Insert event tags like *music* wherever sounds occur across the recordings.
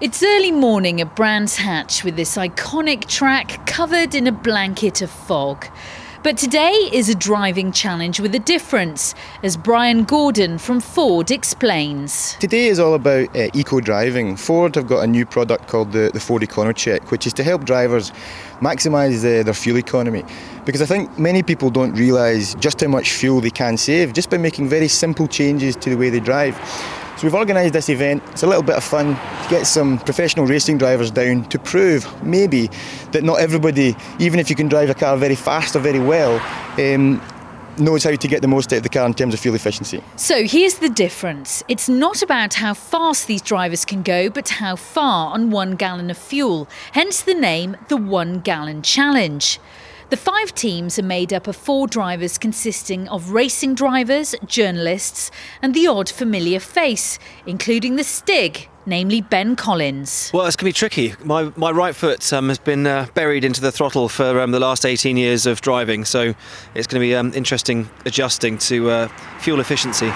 It's early morning at Brands Hatch with this iconic track covered in a blanket of fog. But today is a driving challenge with a difference, as Brian Gordon from Ford explains. Today is all about uh, eco driving. Ford have got a new product called the, the Ford EconoCheck, which is to help drivers maximise uh, their fuel economy. Because I think many people don't realise just how much fuel they can save just by making very simple changes to the way they drive. So we've organised this event. It's a little bit of fun to get some professional racing drivers down to prove maybe that not everybody, even if you can drive a car very fast or very well, um, knows how to get the most out of the car in terms of fuel efficiency. So here's the difference it's not about how fast these drivers can go, but how far on one gallon of fuel, hence the name the One Gallon Challenge. The five teams are made up of four drivers consisting of racing drivers, journalists, and the odd familiar face, including the Stig, namely Ben Collins. Well, it's going to be tricky. My, my right foot um, has been uh, buried into the throttle for um, the last 18 years of driving, so it's going to be um, interesting adjusting to uh, fuel efficiency.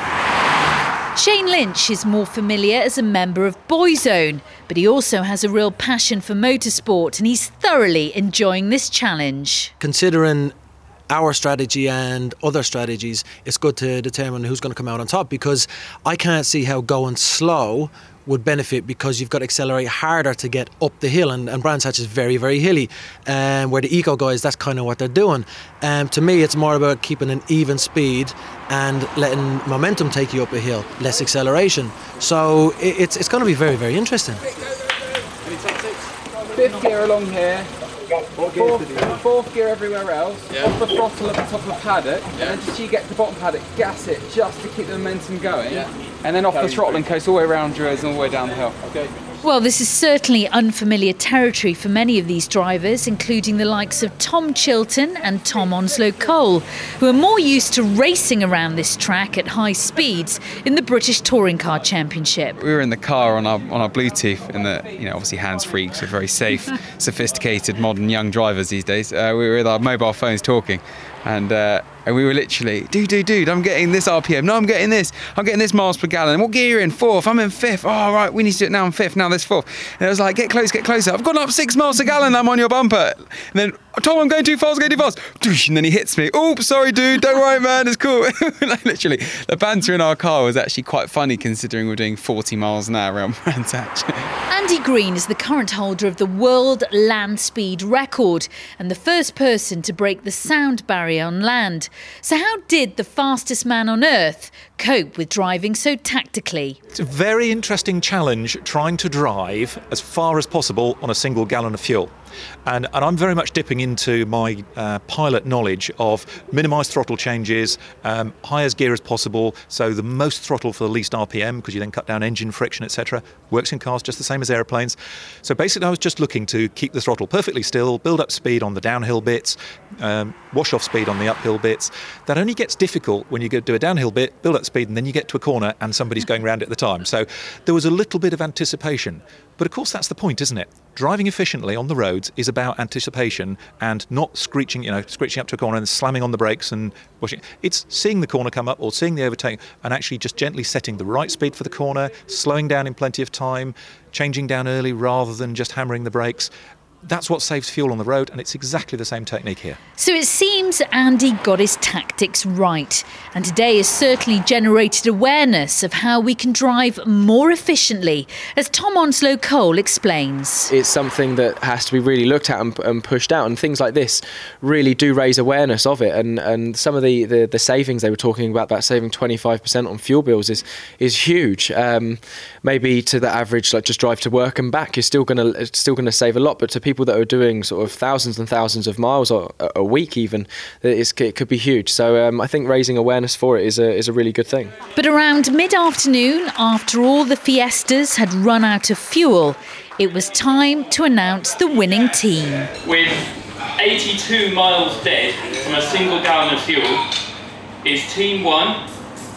Shane Lynch is more familiar as a member of Boyzone, but he also has a real passion for motorsport and he's thoroughly enjoying this challenge. Considering our strategy and other strategies, it's good to determine who's going to come out on top because I can't see how going slow would benefit because you've got to accelerate harder to get up the hill, and, and Brands Hatch is very, very hilly. And um, where the eco guys, that's kind of what they're doing. Um, to me, it's more about keeping an even speed and letting momentum take you up a hill, less acceleration. So it, it's it's going to be very, very interesting. Fifth gear along here, Fourth, fourth, gear everywhere else, yeah. off the throttle at the top of the paddock, yeah. and then just you get to the bottom paddock, gas it just to keep the momentum going, yeah. and then off Carry the throttle and coast all the way around Druids and all the way down the hill. Okay. Well, this is certainly unfamiliar territory for many of these drivers, including the likes of Tom Chilton and Tom Onslow Cole, who are more used to racing around this track at high speeds in the British Touring Car Championship. We were in the car on our on our Bluetooth, and the you know obviously hands free, so very safe, *laughs* sophisticated, modern young drivers these days. Uh, we were with our mobile phones talking, and. Uh, and we were literally, dude, dude, dude, I'm getting this RPM. No, I'm getting this. I'm getting this miles per gallon. What gear in? Fourth. I'm in fifth. Oh, right, we need to do it now. I'm fifth. Now there's fourth. And it was like, get close, get closer. I've gone up six miles a gallon. I'm on your bumper. And then, Tom, I'm going too fast, I'm going too fast. And then he hits me. Oops, sorry, dude. Don't worry, man. It's cool. *laughs* like, literally, the banter in our car was actually quite funny considering we're doing 40 miles an hour around *laughs* Brands Hatch. Andy Green is the current holder of the world land speed record and the first person to break the sound barrier on land. So, how did the fastest man on earth cope with driving so tactically? It's a very interesting challenge trying to drive as far as possible on a single gallon of fuel. And, and I'm very much dipping into my uh, pilot knowledge of minimize throttle changes, um, high as gear as possible, so the most throttle for the least RPM, because you then cut down engine friction, etc. Works in cars just the same as aeroplanes. So basically, I was just looking to keep the throttle perfectly still, build up speed on the downhill bits, um, wash off speed on the uphill bits. That only gets difficult when you do a downhill bit, build up speed, and then you get to a corner and somebody's *laughs* going around at the time. So there was a little bit of anticipation. But of course, that's the point, isn't it? Driving efficiently on the roads is about anticipation and not screeching, you know, screeching up to a corner and slamming on the brakes and pushing. It's seeing the corner come up or seeing the overtake and actually just gently setting the right speed for the corner, slowing down in plenty of time, changing down early rather than just hammering the brakes, that's what saves fuel on the road, and it's exactly the same technique here. So it seems Andy got his tactics right, and today has certainly generated awareness of how we can drive more efficiently, as Tom Onslow Cole explains. It's something that has to be really looked at and, and, pushed out, and things like this really do raise awareness of it. And, and some of the, the, the savings they were talking about, that saving 25% on fuel bills, is is huge. Um, maybe to the average, like just drive to work and back, you're still gonna still gonna save a lot, but to people that are doing sort of thousands and thousands of miles a, a week, even, it could be huge. So um, I think raising awareness for it is a, is a really good thing. But around mid afternoon, after all the fiestas had run out of fuel, it was time to announce the winning team. With 82 miles dead from a single gallon of fuel, is Team 1,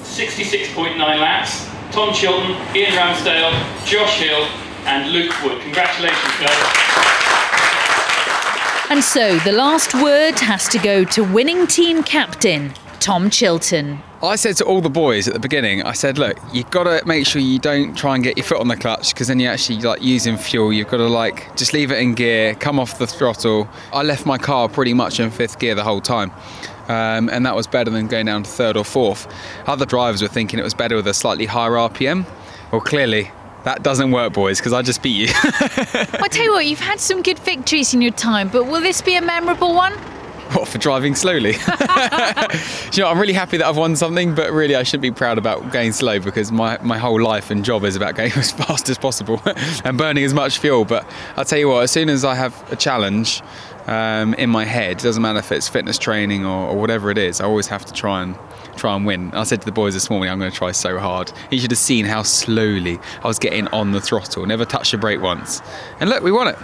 66.9 laps, Tom Chilton, Ian Ramsdale, Josh Hill, and Luke Wood. Congratulations, guys. And so the last word has to go to winning team captain, Tom Chilton. I said to all the boys at the beginning, I said, look, you've got to make sure you don't try and get your foot on the clutch because then you're actually like using fuel. You've got to like just leave it in gear, come off the throttle. I left my car pretty much in fifth gear the whole time. Um, and that was better than going down to third or fourth. Other drivers were thinking it was better with a slightly higher RPM. Well, clearly that doesn't work, boys, because I just beat you. *laughs* I tell what, you've had some good victories in your time, but will this be a memorable one? What for driving slowly? *laughs* you know, I'm really happy that I've won something, but really I shouldn't be proud about going slow because my, my whole life and job is about going *laughs* as fast as possible *laughs* and burning as much fuel. But I'll tell you what, as soon as I have a challenge um, in my head, doesn't matter if it's fitness training or, or whatever it is, I always have to try and try and win. I said to the boys this morning, I'm going to try so hard. You should have seen how slowly I was getting on the throttle, never touched the brake once. And look, we won it.